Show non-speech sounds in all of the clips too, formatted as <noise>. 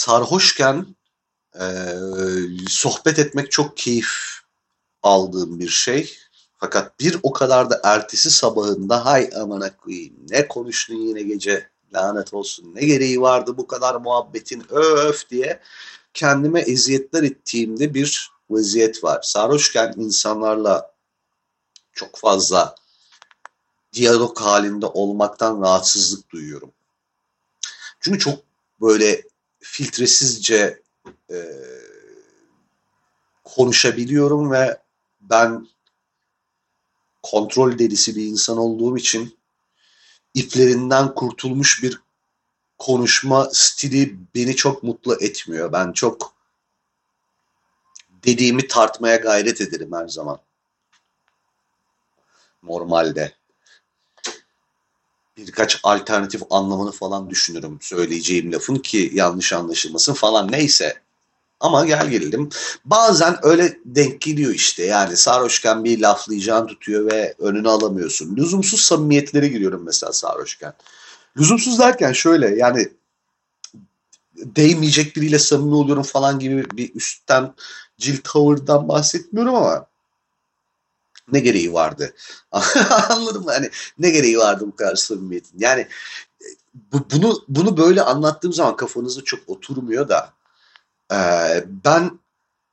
sarhoşken e, sohbet etmek çok keyif aldığım bir şey. Fakat bir o kadar da ertesi sabahında hay amana koyayım ne konuştun yine gece lanet olsun ne gereği vardı bu kadar muhabbetin öf diye kendime eziyetler ettiğimde bir vaziyet var. Sarhoşken insanlarla çok fazla diyalog halinde olmaktan rahatsızlık duyuyorum. Çünkü çok böyle filtresizce e, konuşabiliyorum ve ben kontrol delisi bir insan olduğum için iplerinden kurtulmuş bir konuşma stili beni çok mutlu etmiyor. Ben çok dediğimi tartmaya gayret ederim her zaman. Normalde. Birkaç alternatif anlamını falan düşünürüm söyleyeceğim lafın ki yanlış anlaşılmasın falan neyse. Ama gel gelelim. Bazen öyle denk geliyor işte. Yani sarhoşken bir laflayacağını tutuyor ve önünü alamıyorsun. Lüzumsuz samimiyetlere giriyorum mesela sarhoşken. Lüzumsuz derken şöyle yani değmeyecek biriyle samimi oluyorum falan gibi bir üstten cilt tavırdan bahsetmiyorum ama ne gereği vardı? <laughs> Anladın mı? Hani ne gereği vardı bu kadar samimiyetin? Yani bu, bunu bunu böyle anlattığım zaman kafanızda çok oturmuyor da e, ben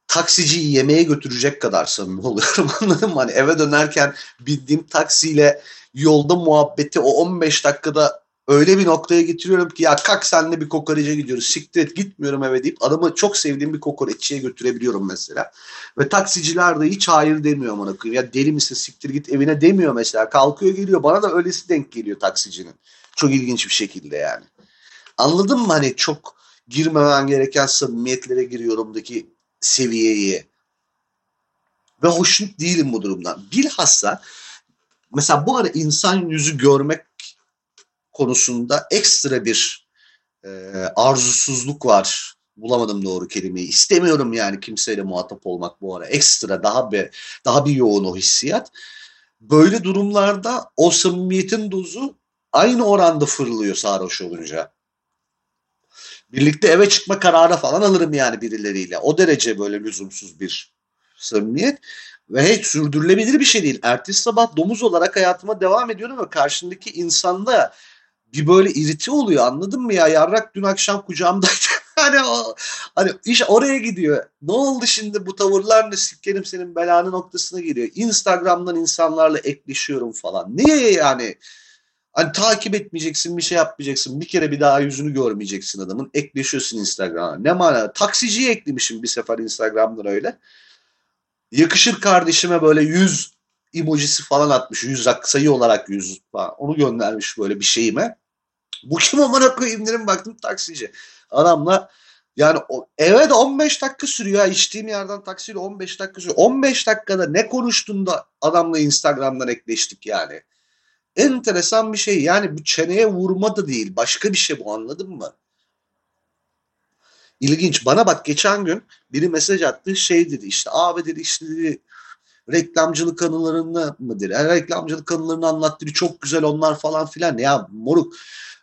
taksiciyi yemeğe götürecek kadar samimi <laughs> oluyorum anladın mı? Hani eve dönerken bildiğim taksiyle yolda muhabbeti o 15 dakikada öyle bir noktaya getiriyorum ki ya kalk senle bir kokoreçe gidiyoruz siktir et gitmiyorum eve deyip adamı çok sevdiğim bir kokoreççiye götürebiliyorum mesela. Ve taksiciler de hiç hayır demiyor amına. Ya deli misin siktir git evine demiyor mesela. Kalkıyor geliyor. Bana da öylesi denk geliyor taksicinin. Çok ilginç bir şekilde yani. Anladın mı hani çok girmemen gereken samimiyetlere giriyorumdaki seviyeyi. Ve hoşnut değilim bu durumdan. Bilhassa mesela bu ara insan yüzü görmek konusunda ekstra bir e, arzusuzluk var. Bulamadım doğru kelimeyi. İstemiyorum yani kimseyle muhatap olmak bu ara. Ekstra daha bir daha bir yoğun o hissiyat. Böyle durumlarda o samimiyetin dozu aynı oranda fırlıyor sarhoş olunca. Birlikte eve çıkma kararı falan alırım yani birileriyle. O derece böyle lüzumsuz bir samimiyet. Ve hiç sürdürülebilir bir şey değil. Ertesi sabah domuz olarak hayatıma devam ediyorum ve karşındaki insanda bir böyle iriti oluyor anladın mı ya? Yarrak dün akşam kucağımdaydı. <laughs> hani o, hani iş oraya gidiyor. Ne oldu şimdi bu tavırlar ne sikerim senin belanı noktasına geliyor. Instagram'dan insanlarla ekleşiyorum falan. Niye yani? Hani takip etmeyeceksin, bir şey yapmayacaksın. Bir kere bir daha yüzünü görmeyeceksin adamın. Ekleşiyorsun Instagram'a. Ne mana? Taksiciyi eklemişim bir sefer Instagram'dan öyle. Yakışır kardeşime böyle yüz emojisi falan atmış. Yüz sayı olarak yüz falan. Onu göndermiş böyle bir şeyime. Bu kim amına koyayım dedim baktım taksici. Adamla yani o, evet 15 dakika sürüyor. Ya. İçtiğim yerden taksiyle 15 dakika sürüyor. 15 dakikada ne konuştun da adamla Instagram'dan ekleştik yani. Enteresan bir şey. Yani bu çeneye vurma da değil. Başka bir şey bu anladın mı? İlginç. Bana bak geçen gün biri mesaj attı şey dedi işte abi dedi işte dedi reklamcılık anılarını mıdır? Yani reklamcılık anılarını anlattı çok güzel onlar falan filan. Ya moruk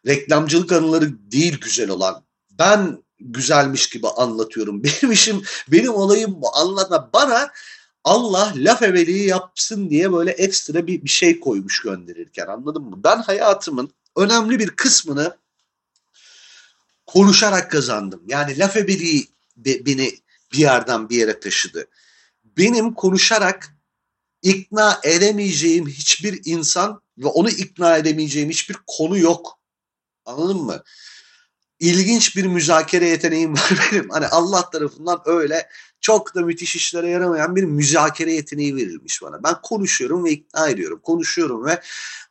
reklamcılık anıları değil güzel olan. Ben güzelmiş gibi anlatıyorum. <laughs> Benim işim, benim olayım bu. Anlatma. Bana Allah laf eveliği yapsın diye böyle ekstra bir, bir şey koymuş gönderirken anladın mı? Ben hayatımın önemli bir kısmını konuşarak kazandım. Yani laf ebeliği beni bir yerden bir yere taşıdı. Benim konuşarak ikna edemeyeceğim hiçbir insan ve onu ikna edemeyeceğim hiçbir konu yok. Anladın mı? İlginç bir müzakere yeteneğim var <laughs> benim. Hani Allah tarafından öyle çok da müthiş işlere yaramayan bir müzakere yeteneği verilmiş bana. Ben konuşuyorum ve ikna ediyorum. Konuşuyorum ve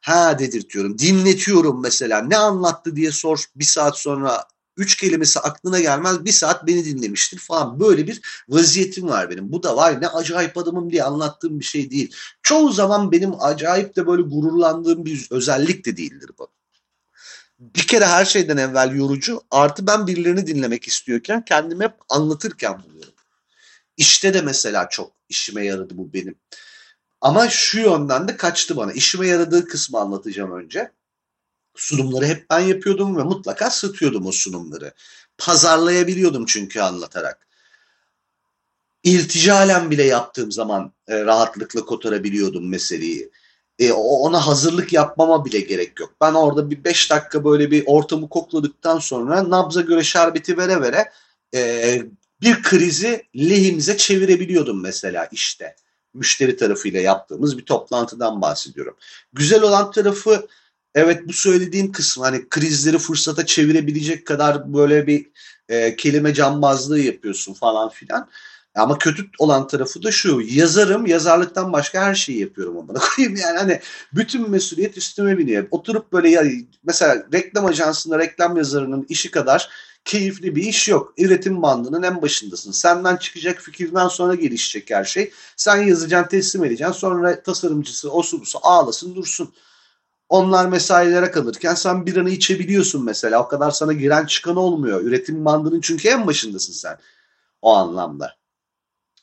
ha dedirtiyorum. Dinletiyorum mesela. Ne anlattı diye sor. Bir saat sonra üç kelimesi aklına gelmez bir saat beni dinlemiştir falan böyle bir vaziyetim var benim. Bu da var ne acayip adamım diye anlattığım bir şey değil. Çoğu zaman benim acayip de böyle gururlandığım bir özellik de değildir bu. Bir kere her şeyden evvel yorucu artı ben birilerini dinlemek istiyorken kendimi hep anlatırken buluyorum. İşte de mesela çok işime yaradı bu benim. Ama şu yönden de kaçtı bana. İşime yaradığı kısmı anlatacağım önce. Sunumları hep ben yapıyordum ve mutlaka satıyordum o sunumları. Pazarlayabiliyordum çünkü anlatarak. İrticalen bile yaptığım zaman e, rahatlıkla kotarabiliyordum meseleyi. E, ona hazırlık yapmama bile gerek yok. Ben orada bir beş dakika böyle bir ortamı kokladıktan sonra nabza göre şerbeti vere vere e, bir krizi lehimize çevirebiliyordum mesela işte. Müşteri tarafıyla yaptığımız bir toplantıdan bahsediyorum. Güzel olan tarafı evet bu söylediğim kısım hani krizleri fırsata çevirebilecek kadar böyle bir e, kelime cambazlığı yapıyorsun falan filan. Ama kötü olan tarafı da şu. Yazarım, yazarlıktan başka her şeyi yapıyorum ama koyayım yani hani bütün mesuliyet üstüme biniyor. Oturup böyle ya mesela reklam ajansında reklam yazarının işi kadar keyifli bir iş yok. Üretim bandının en başındasın. Senden çıkacak fikirden sonra gelişecek her şey. Sen yazacaksın, teslim edeceksin. Sonra tasarımcısı, o subusu ağlasın dursun. Onlar mesailere kalırken sen bir anı içebiliyorsun mesela. O kadar sana giren çıkan olmuyor. Üretim bandının çünkü en başındasın sen. O anlamda.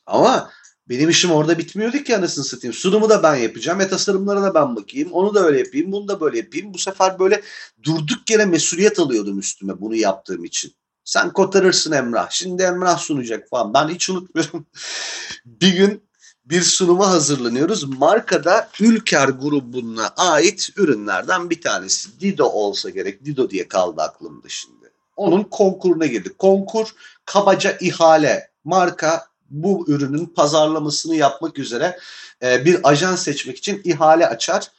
Ama benim işim orada bitmiyordu ki anasını satayım. Sunumu da ben yapacağım. E tasarımlara da ben bakayım. Onu da öyle yapayım. Bunu da böyle yapayım. Bu sefer böyle durduk yere mesuliyet alıyordum üstüme bunu yaptığım için. Sen kotarırsın Emrah. Şimdi Emrah sunacak falan. Ben hiç unutmuyorum. <laughs> bir gün bir sunuma hazırlanıyoruz. Markada Ülker grubuna ait ürünlerden bir tanesi. Dido olsa gerek. Dido diye kaldı aklımda şimdi. Onun konkuruna girdik. Konkur kabaca ihale. Marka bu ürünün pazarlamasını yapmak üzere e, bir ajan seçmek için ihale açar.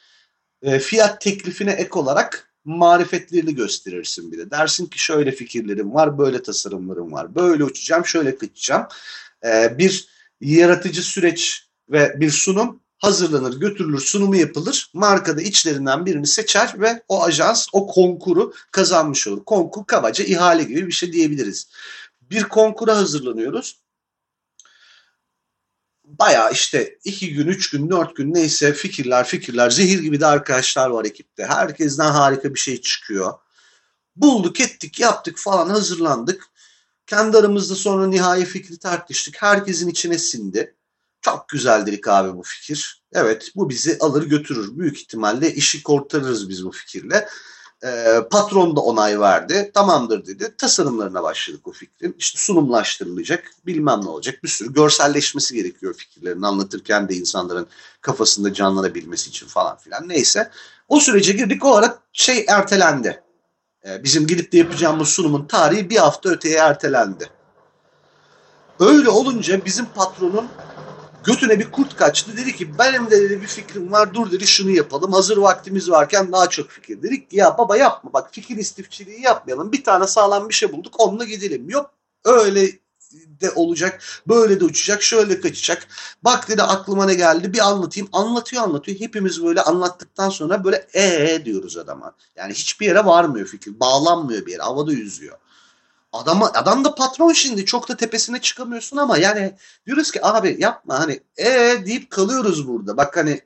E, fiyat teklifine ek olarak marifetlerini gösterirsin bir de. Dersin ki şöyle fikirlerim var, böyle tasarımlarım var. Böyle uçacağım, şöyle kaçacağım. E, bir yaratıcı süreç ve bir sunum hazırlanır, götürülür, sunumu yapılır. Markada içlerinden birini seçer ve o ajans o konkuru kazanmış olur. Konkur kabaca ihale gibi bir şey diyebiliriz. Bir konkura hazırlanıyoruz baya işte iki gün, üç gün, dört gün neyse fikirler fikirler zehir gibi de arkadaşlar var ekipte. Herkesten harika bir şey çıkıyor. Bulduk ettik yaptık falan hazırlandık. Kendi aramızda sonra nihai fikri tartıştık. Herkesin içine sindi. Çok güzel dedik abi bu fikir. Evet bu bizi alır götürür. Büyük ihtimalle işi kurtarırız biz bu fikirle. E, patron da onay verdi. Tamamdır dedi. Tasarımlarına başladık o fikrin. İşte sunumlaştırılacak. Bilmem ne olacak. Bir sürü görselleşmesi gerekiyor fikirlerini anlatırken de insanların kafasında canlanabilmesi için falan filan. Neyse. O sürece girdik. O ara şey ertelendi. E, bizim gidip de yapacağımız sunumun tarihi bir hafta öteye ertelendi. Öyle olunca bizim patronun götüne bir kurt kaçtı. Dedi ki benim de dedi bir fikrim var dur dedi şunu yapalım. Hazır vaktimiz varken daha çok fikir. Dedik ya baba yapma bak fikir istifçiliği yapmayalım. Bir tane sağlam bir şey bulduk onunla gidelim. Yok öyle de olacak. Böyle de uçacak. Şöyle kaçacak. Bak dedi aklıma ne geldi bir anlatayım. Anlatıyor anlatıyor. Hepimiz böyle anlattıktan sonra böyle ee diyoruz adama. Yani hiçbir yere varmıyor fikir. Bağlanmıyor bir yere. Havada yüzüyor. Adama, adam da patron şimdi çok da tepesine çıkamıyorsun ama yani diyoruz ki abi yapma hani e deyip kalıyoruz burada. Bak hani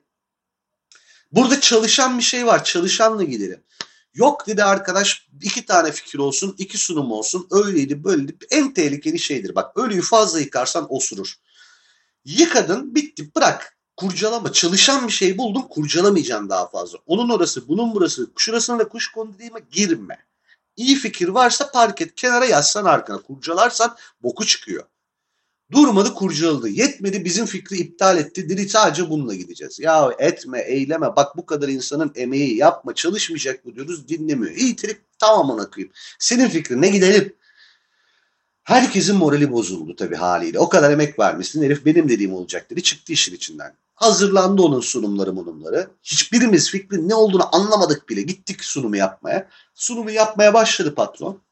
burada çalışan bir şey var çalışanla gidelim. Yok dedi arkadaş iki tane fikir olsun iki sunum olsun öyleydi böyleydi en tehlikeli şeydir. Bak ölüyü fazla yıkarsan osurur. Yıkadın bitti bırak kurcalama çalışan bir şey buldun kurcalamayacaksın daha fazla. Onun orası bunun burası şurasına da kuş kondu değil mi girme. İyi fikir varsa park et. Kenara yazsan arkana. Kurcalarsan boku çıkıyor. Durmadı kurcaladı. Yetmedi bizim fikri iptal etti. Dedi sadece bununla gideceğiz. Ya etme, eyleme. Bak bu kadar insanın emeği yapma. Çalışmayacak bu diyoruz. Dinlemiyor. İyi trip tamam ona koyayım. Senin fikrin ne gidelim. Herkesin morali bozuldu tabii haliyle. O kadar emek vermişsin. Herif benim dediğim olacak dedi. Çıktı işin içinden. Hazırlandı onun sunumları sunumları. Hiçbirimiz fikrin ne olduğunu anlamadık bile. Gittik sunumu yapmaya. Sunumu yapmaya başladı patron.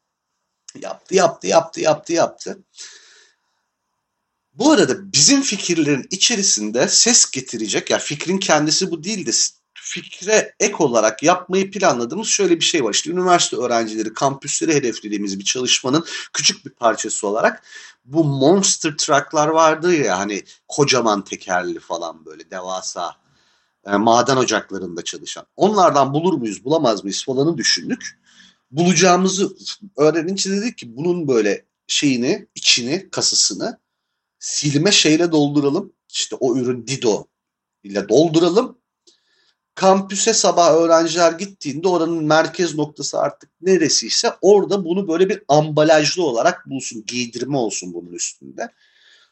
Yaptı, yaptı, yaptı, yaptı, yaptı. Bu arada bizim fikirlerin içerisinde ses getirecek, yani fikrin kendisi bu değil de fikre ek olarak yapmayı planladığımız şöyle bir şey var. İşte üniversite öğrencileri, kampüsleri hedeflediğimiz bir çalışmanın küçük bir parçası olarak bu monster trucklar vardı ya hani kocaman tekerli falan böyle devasa e, maden ocaklarında çalışan. Onlardan bulur muyuz, bulamaz mıyız falanı düşündük. Bulacağımızı öğrenince dedik ki bunun böyle şeyini, içini, kasasını silme şeyle dolduralım. İşte o ürün Dido ile dolduralım kampüse sabah öğrenciler gittiğinde oranın merkez noktası artık neresiyse orada bunu böyle bir ambalajlı olarak bulsun, giydirme olsun bunun üstünde.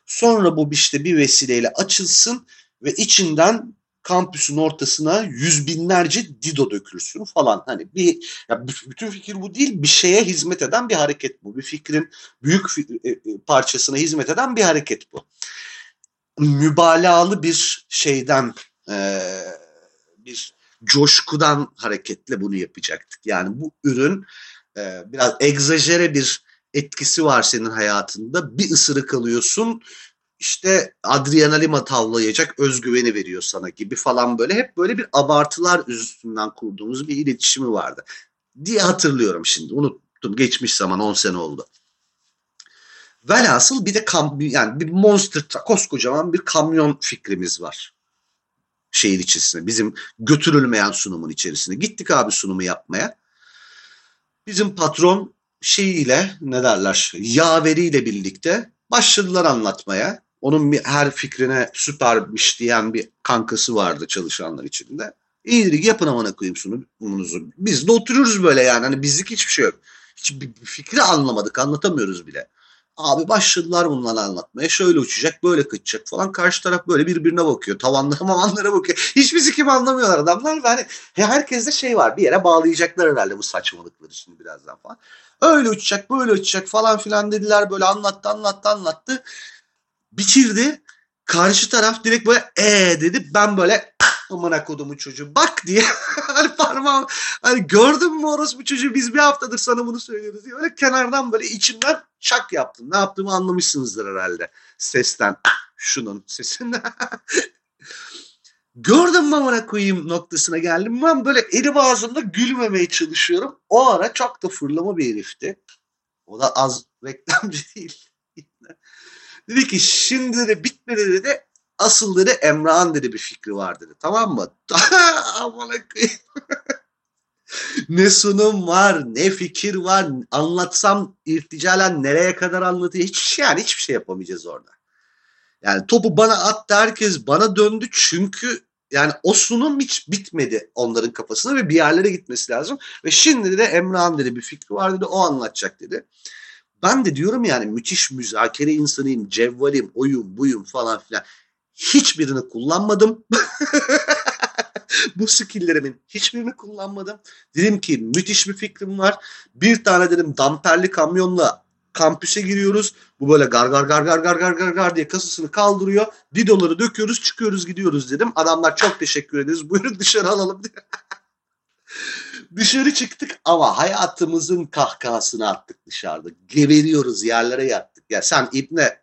Sonra bu işte bir vesileyle açılsın ve içinden kampüsün ortasına yüz binlerce dido dökülsün falan. Hani bir ya bütün fikir bu değil, bir şeye hizmet eden bir hareket bu. Bir fikrin büyük e, e, parçasına hizmet eden bir hareket bu. Mübalağalı bir şeyden e, bir coşkudan hareketle bunu yapacaktık. Yani bu ürün e, biraz egzajere bir etkisi var senin hayatında. Bir ısırık alıyorsun işte Adriana Lima tavlayacak özgüveni veriyor sana gibi falan böyle. Hep böyle bir abartılar üstünden kurduğumuz bir iletişimi vardı. Diye hatırlıyorum şimdi. Unuttum. Geçmiş zaman 10 sene oldu. Velhasıl bir de kam yani bir monster koskocaman bir kamyon fikrimiz var. Şehir içerisinde. Bizim götürülmeyen sunumun içerisinde. Gittik abi sunumu yapmaya. Bizim patron şeyiyle ne derler yaveriyle birlikte başladılar anlatmaya onun her fikrine süpermiş diyen bir kankası vardı çalışanlar içinde. İyilik yapın amına koyayım sununuzu. Biz de oturuyoruz böyle yani. Hani bizlik hiçbir şey yok. Hiç bir fikri anlamadık. Anlatamıyoruz bile. Abi başladılar bunları anlatmaya. Şöyle uçacak, böyle kaçacak falan. Karşı taraf böyle birbirine bakıyor. Tavanlara <laughs> mavanlara bakıyor. Hiçbir kim anlamıyorlar adamlar. Ve hani herkeste şey var. Bir yere bağlayacaklar herhalde bu saçmalıkları şimdi birazdan falan. Öyle uçacak, böyle uçacak falan filan dediler. Böyle anlattı, anlattı, anlattı bitirdi. Karşı taraf direkt böyle ee dedi. Ben böyle amına kodumun çocuğu bak diye <laughs> hani parmağım hani gördün mü orası bu çocuğu biz bir haftadır sana bunu söylüyoruz diye öyle kenardan böyle içimden şak yaptım. Ne yaptığımı anlamışsınızdır herhalde sesten şunun sesinden. <laughs> Gördüm mü amına koyayım noktasına geldim. Ben böyle elim ağzımda gülmemeye çalışıyorum. O ara çok da fırlama bir herifti. O da az <laughs> reklamcı değil. Dedi ki şimdi de bitmedi dedi. Asıl dedi Emrah'ın dedi bir fikri var dedi. Tamam mı? <laughs> Aman <laughs> ne sunum var, ne fikir var. Anlatsam irticalen nereye kadar anlatıyor. Hiç şey yani hiçbir şey yapamayacağız orada. Yani topu bana attı herkes bana döndü çünkü yani o sunum hiç bitmedi onların kafasına ve bir yerlere gitmesi lazım. Ve şimdi de Emrah'ın dedi bir fikri var dedi o anlatacak dedi. Ben de diyorum yani müthiş müzakere insanıyım, cevvalim, oyum, buyum falan filan. Hiçbirini kullanmadım. <laughs> Bu skillerimin hiçbirini kullanmadım. Dedim ki müthiş bir fikrim var. Bir tane dedim damperli kamyonla kampüse giriyoruz. Bu böyle gar gar gar gar gar gar gar gar diye kasasını kaldırıyor. Didoları döküyoruz çıkıyoruz gidiyoruz dedim. Adamlar çok teşekkür ederiz. Buyurun dışarı alalım <laughs> diye. Dışarı çıktık ama hayatımızın kahkahasını attık dışarıda. Geberiyoruz yerlere yattık. Ya sen İbne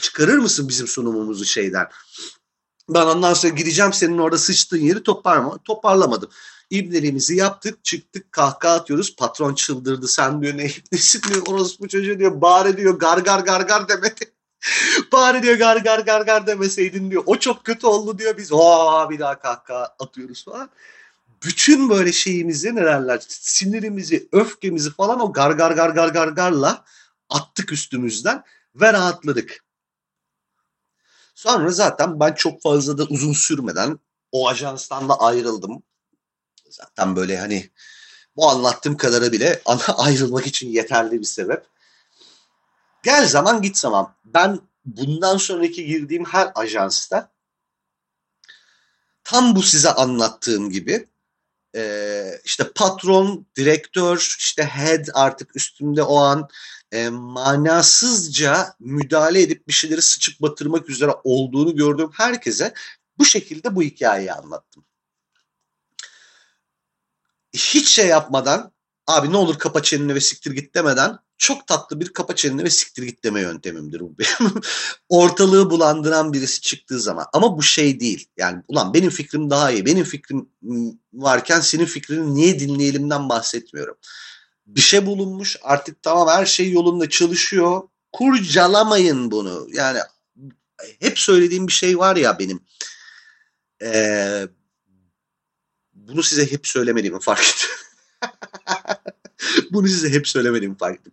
çıkarır mısın bizim sunumumuzu şeyden? Ben ondan sonra gideceğim senin orada sıçtığın yeri toparlama, toparlamadım. İbneliğimizi yaptık, çıktık, kahkaha atıyoruz. Patron çıldırdı. Sen diyor ne ibnesin diyor. Orospu çocuğu diyor. Bari diyor gar gar gar gar demedi. <laughs> Bari diyor gar gar gar gar demeseydin diyor. O çok kötü oldu diyor. Biz o bir daha kahkaha atıyoruz falan bütün böyle şeyimizi nelerler sinirimizi, öfkemizi falan o gar gar gar gar gar garla attık üstümüzden ve rahatladık. Sonra zaten ben çok fazla da uzun sürmeden o ajanstan da ayrıldım. Zaten böyle hani bu anlattığım kadara bile <laughs> ayrılmak için yeterli bir sebep. Gel zaman git zaman. Ben bundan sonraki girdiğim her ajansta tam bu size anlattığım gibi e, işte patron, direktör, işte head artık üstümde o an e, manasızca müdahale edip bir şeyleri sıçıp batırmak üzere olduğunu gördüğüm herkese bu şekilde bu hikayeyi anlattım. Hiç şey yapmadan abi ne olur kapa çeneni ve siktir git demeden çok tatlı bir kapa çeneni ve siktir git deme yöntemimdir bu benim. <laughs> Ortalığı bulandıran birisi çıktığı zaman. Ama bu şey değil. Yani ulan benim fikrim daha iyi. Benim fikrim varken senin fikrini niye dinleyelimden bahsetmiyorum. Bir şey bulunmuş artık tamam her şey yolunda çalışıyor. Kurcalamayın bunu. Yani hep söylediğim bir şey var ya benim. Ee, bunu size hep söylemediğimi fark ettim. <laughs> Bunu size hep söylemedim fark ettim.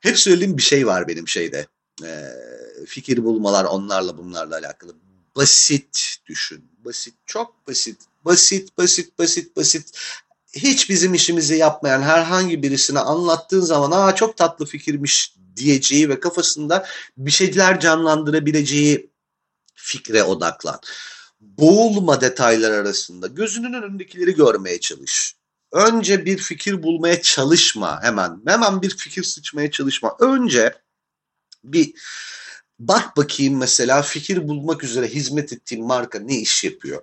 Hep söylediğim bir şey var benim şeyde. E, fikir bulmalar onlarla bunlarla alakalı. basit düşün. Basit, çok basit. Basit, basit, basit, basit. Hiç bizim işimizi yapmayan herhangi birisine anlattığın zaman aa çok tatlı fikirmiş diyeceği ve kafasında bir şeyler canlandırabileceği fikre odaklan. Boğulma detaylar arasında. Gözünün önündekileri görmeye çalış. Önce bir fikir bulmaya çalışma hemen. Hemen bir fikir sıçmaya çalışma. Önce bir bak bakayım mesela fikir bulmak üzere hizmet ettiğin marka ne iş yapıyor?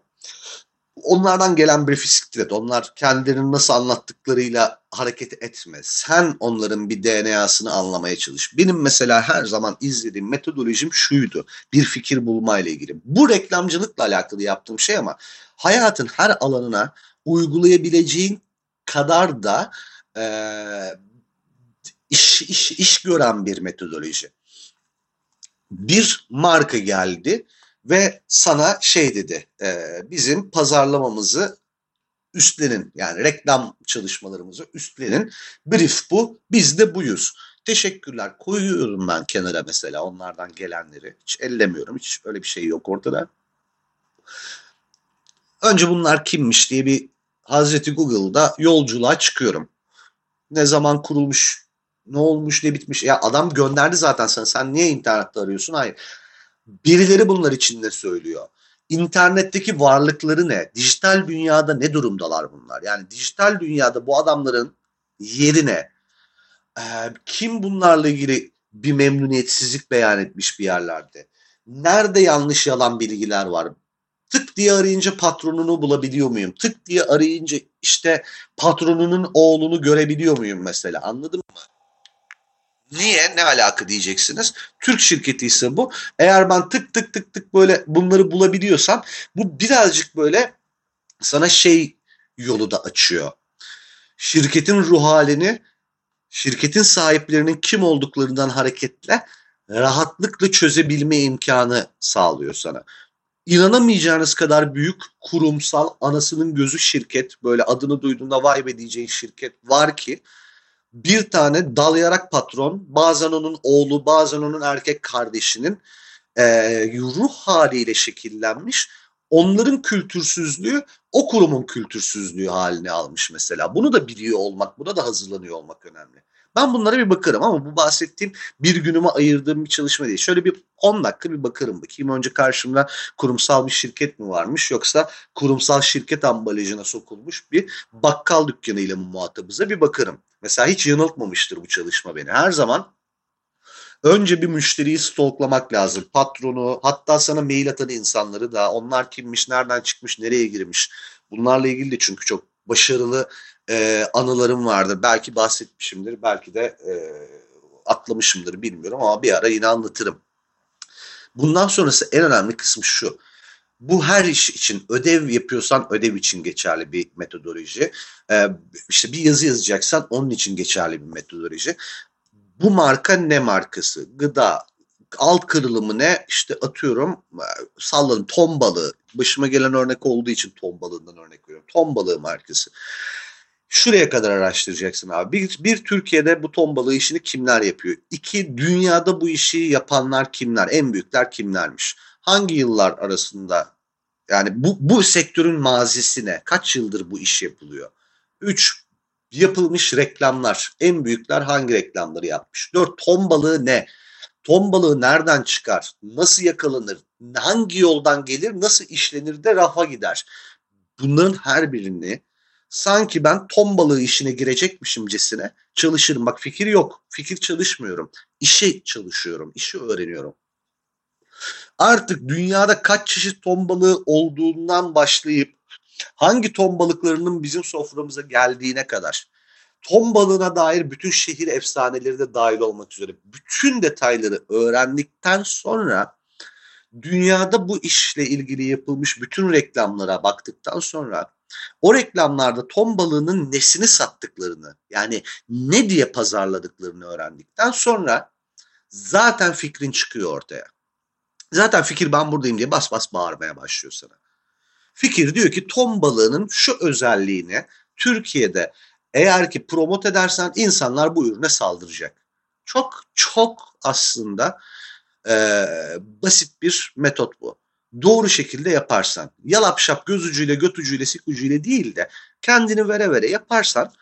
Onlardan gelen bir siktir et. Onlar kendilerini nasıl anlattıklarıyla hareket etme. Sen onların bir DNA'sını anlamaya çalış. Benim mesela her zaman izlediğim metodolojim şuydu. Bir fikir bulmayla ilgili. Bu reklamcılıkla alakalı yaptığım şey ama hayatın her alanına uygulayabileceğin kadar da e, iş, iş, iş gören bir metodoloji. Bir marka geldi ve sana şey dedi e, bizim pazarlamamızı üstlenin yani reklam çalışmalarımızı üstlenin brief bu biz de buyuz. Teşekkürler koyuyorum ben kenara mesela onlardan gelenleri hiç ellemiyorum hiç öyle bir şey yok ortada. Önce bunlar kimmiş diye bir Hazreti Google'da yolculuğa çıkıyorum. Ne zaman kurulmuş, ne olmuş, ne bitmiş. Ya adam gönderdi zaten sana. Sen niye internette arıyorsun? Hayır. Birileri bunlar içinde söylüyor. İnternetteki varlıkları ne? Dijital dünyada ne durumdalar bunlar? Yani dijital dünyada bu adamların yerine e, kim bunlarla ilgili bir memnuniyetsizlik beyan etmiş bir yerlerde? Nerede yanlış yalan bilgiler var? Tık diye arayınca patronunu bulabiliyor muyum? Tık diye arayınca işte patronunun oğlunu görebiliyor muyum mesela? Anladın mı? Niye? Ne alaka diyeceksiniz. Türk şirketi ise bu. Eğer ben tık tık tık tık böyle bunları bulabiliyorsam bu birazcık böyle sana şey yolu da açıyor. Şirketin ruh halini, şirketin sahiplerinin kim olduklarından hareketle rahatlıkla çözebilme imkanı sağlıyor sana. İnanamayacağınız kadar büyük kurumsal anasının gözü şirket böyle adını duyduğunda vay be diyeceğin şirket var ki bir tane dalayarak patron bazen onun oğlu bazen onun erkek kardeşinin e, ruh haliyle şekillenmiş onların kültürsüzlüğü o kurumun kültürsüzlüğü halini almış mesela. Bunu da biliyor olmak, buna da hazırlanıyor olmak önemli. Ben bunlara bir bakarım ama bu bahsettiğim bir günüme ayırdığım bir çalışma değil. Şöyle bir 10 dakika bir bakarım bakayım. Önce karşımda kurumsal bir şirket mi varmış yoksa kurumsal şirket ambalajına sokulmuş bir bakkal dükkanı ile mi muhatabıza bir bakarım. Mesela hiç yanıltmamıştır bu çalışma beni. Her zaman Önce bir müşteriyi stalklamak lazım. Patronu, hatta sana mail atan insanları da onlar kimmiş, nereden çıkmış, nereye girmiş. Bunlarla ilgili de çünkü çok başarılı e, anılarım vardır. Belki bahsetmişimdir, belki de e, atlamışımdır bilmiyorum ama bir ara yine anlatırım. Bundan sonrası en önemli kısmı şu. Bu her iş için ödev yapıyorsan ödev için geçerli bir metodoloji. Ee, işte bir yazı yazacaksan onun için geçerli bir metodoloji. Bu marka ne markası? Gıda, alt kırılımı ne? İşte atıyorum salladım ton balığı. Başıma gelen örnek olduğu için ton balığından örnek veriyorum. Ton balığı markası. Şuraya kadar araştıracaksın abi. Bir, bir Türkiye'de bu ton balığı işini kimler yapıyor? İki, dünyada bu işi yapanlar kimler? En büyükler kimlermiş? Hangi yıllar arasında yani bu, bu sektörün mazisi ne? Kaç yıldır bu iş yapılıyor? Üç, yapılmış reklamlar. En büyükler hangi reklamları yapmış? Dört, ton balığı ne? Ton balığı nereden çıkar? Nasıl yakalanır? Hangi yoldan gelir? Nasıl işlenir de rafa gider? Bunların her birini sanki ben ton balığı işine girecekmişimcesine çalışırım. Bak fikir yok. Fikir çalışmıyorum. İşi çalışıyorum. İşi öğreniyorum. Artık dünyada kaç çeşit ton balığı olduğundan başlayıp hangi ton balıklarının bizim soframıza geldiğine kadar ton balığına dair bütün şehir efsaneleri de dahil olmak üzere bütün detayları öğrendikten sonra dünyada bu işle ilgili yapılmış bütün reklamlara baktıktan sonra o reklamlarda ton balığının nesini sattıklarını yani ne diye pazarladıklarını öğrendikten sonra zaten fikrin çıkıyor ortaya. Zaten fikir ben buradayım diye bas bas bağırmaya başlıyor sana. Fikir diyor ki ton balığının şu özelliğini Türkiye'de eğer ki promote edersen insanlar bu ürüne saldıracak. Çok çok aslında e, basit bir metot bu. Doğru şekilde yaparsan, yalap şap göz ucuyla göt ucuyla sik ucuyla değil de kendini vere vere yaparsan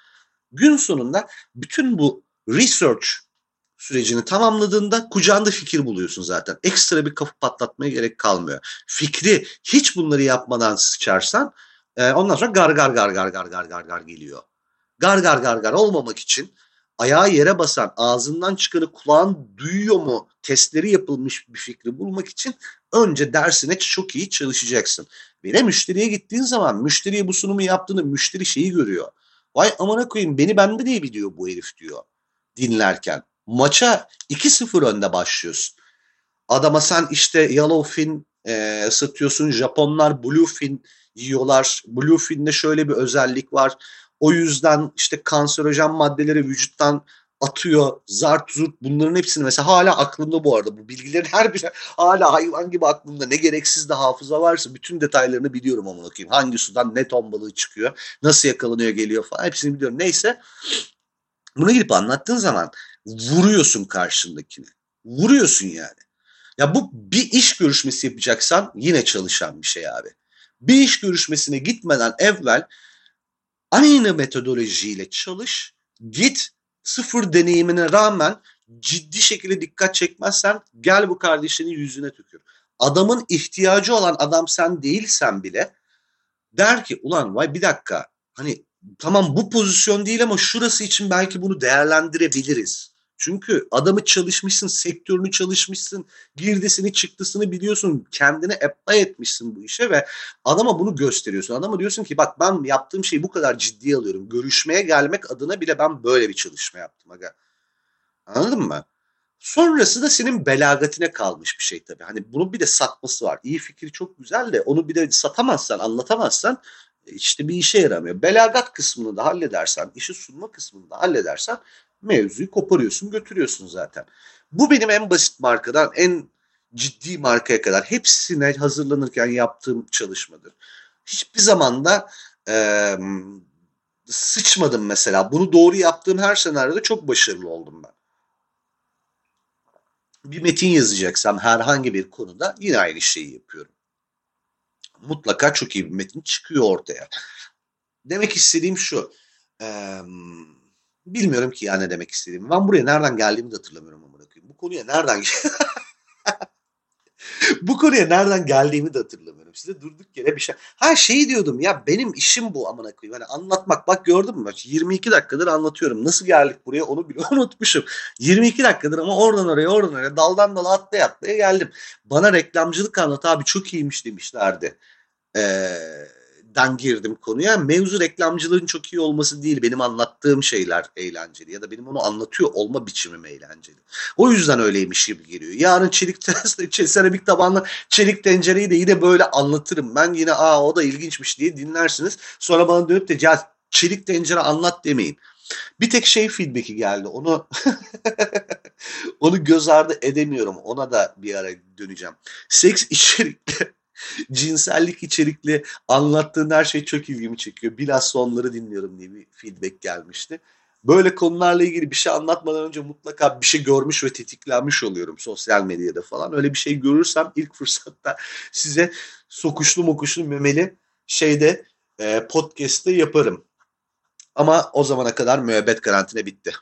gün sonunda bütün bu research sürecini tamamladığında kucağında fikir buluyorsun zaten. Ekstra bir kafa patlatmaya gerek kalmıyor. Fikri hiç bunları yapmadan sıçarsan e, ondan sonra gar gar gar gar gar gar gar gar geliyor. Gar gar gar gar olmamak için ayağı yere basan, ağzından çıkanı kulağın duyuyor mu testleri yapılmış bir fikri bulmak için önce dersine çok iyi çalışacaksın. Ve müşteriye gittiğin zaman müşteriye bu sunumu yaptığını müşteri şeyi görüyor. Vay amına koyayım beni bende diye biliyor bu herif diyor dinlerken. Maça 2-0 önde başlıyorsun. Adama sen işte Yellowfin e, satıyorsun. Japonlar Bluefin yiyorlar. Bluefin'de şöyle bir özellik var. O yüzden işte kanserojen maddeleri vücuttan atıyor, zart zurt bunların hepsini mesela hala aklımda bu arada. Bu bilgilerin her biri <laughs> hala hayvan gibi aklımda. Ne gereksiz de hafıza varsa bütün detaylarını biliyorum ama bakayım. Hangi sudan ne ton balığı çıkıyor, nasıl yakalanıyor geliyor falan hepsini biliyorum. Neyse bunu gidip anlattığın zaman vuruyorsun karşındakini. Vuruyorsun yani. Ya bu bir iş görüşmesi yapacaksan yine çalışan bir şey abi. Bir iş görüşmesine gitmeden evvel aynı metodolojiyle çalış. Git sıfır deneyimine rağmen ciddi şekilde dikkat çekmezsen gel bu kardeşinin yüzüne tükür. Adamın ihtiyacı olan adam sen değilsen bile der ki ulan vay bir dakika hani tamam bu pozisyon değil ama şurası için belki bunu değerlendirebiliriz. Çünkü adamı çalışmışsın, sektörünü çalışmışsın, girdisini çıktısını biliyorsun, kendini apply etmişsin bu işe ve adama bunu gösteriyorsun. Adama diyorsun ki bak ben yaptığım şeyi bu kadar ciddiye alıyorum. Görüşmeye gelmek adına bile ben böyle bir çalışma yaptım. Aga. Anladın mı? Sonrası da senin belagatine kalmış bir şey tabii. Hani bunun bir de satması var. İyi fikir çok güzel de onu bir de satamazsan, anlatamazsan işte bir işe yaramıyor. Belagat kısmını da halledersen, işi sunma kısmını da halledersen mevzuyu koparıyorsun, götürüyorsun zaten. Bu benim en basit markadan en ciddi markaya kadar hepsine hazırlanırken yaptığım çalışmadır. Hiçbir zaman da e, sıçmadım mesela. Bunu doğru yaptığım her senaryoda çok başarılı oldum ben. Bir metin yazacaksam herhangi bir konuda yine aynı şeyi yapıyorum. Mutlaka çok iyi bir metin çıkıyor ortaya. Demek istediğim şu. Eee Bilmiyorum ki ya ne demek istediğimi. Ben buraya nereden geldiğimi de hatırlamıyorum amına koyayım. Bu konuya nereden <laughs> Bu konuya nereden geldiğimi de hatırlamıyorum. Size durduk yere bir şey. Ha şeyi diyordum ya benim işim bu amına koyayım. Hani anlatmak bak gördün mü? 22 dakikadır anlatıyorum. Nasıl geldik buraya onu bile <laughs> unutmuşum. 22 dakikadır ama oradan oraya oradan oraya daldan dala atlaya atlaya geldim. Bana reklamcılık anlat abi çok iyiymiş demişlerdi. Eee den girdim konuya. Mevzu reklamcılığın çok iyi olması değil. Benim anlattığım şeyler eğlenceli ya da benim onu anlatıyor olma biçimim eğlenceli. O yüzden öyleymiş gibi geliyor. Yarın çelik <laughs> seramik tabanlı çelik tencereyi de yine böyle anlatırım. Ben yine aa o da ilginçmiş diye dinlersiniz. Sonra bana dönüp de ya çelik tencere anlat demeyin. Bir tek şey feedback'i geldi. Onu <laughs> onu göz ardı edemiyorum. Ona da bir ara döneceğim. Seks içerikli <laughs> cinsellik içerikli anlattığın her şey çok ilgimi çekiyor. Bilhassa onları dinliyorum diye bir feedback gelmişti. Böyle konularla ilgili bir şey anlatmadan önce mutlaka bir şey görmüş ve tetiklenmiş oluyorum sosyal medyada falan. Öyle bir şey görürsem ilk <laughs> fırsatta size sokuşlu mokuşlu memeli şeyde e, podcast'te yaparım. Ama o zamana kadar müebbet karantina bitti.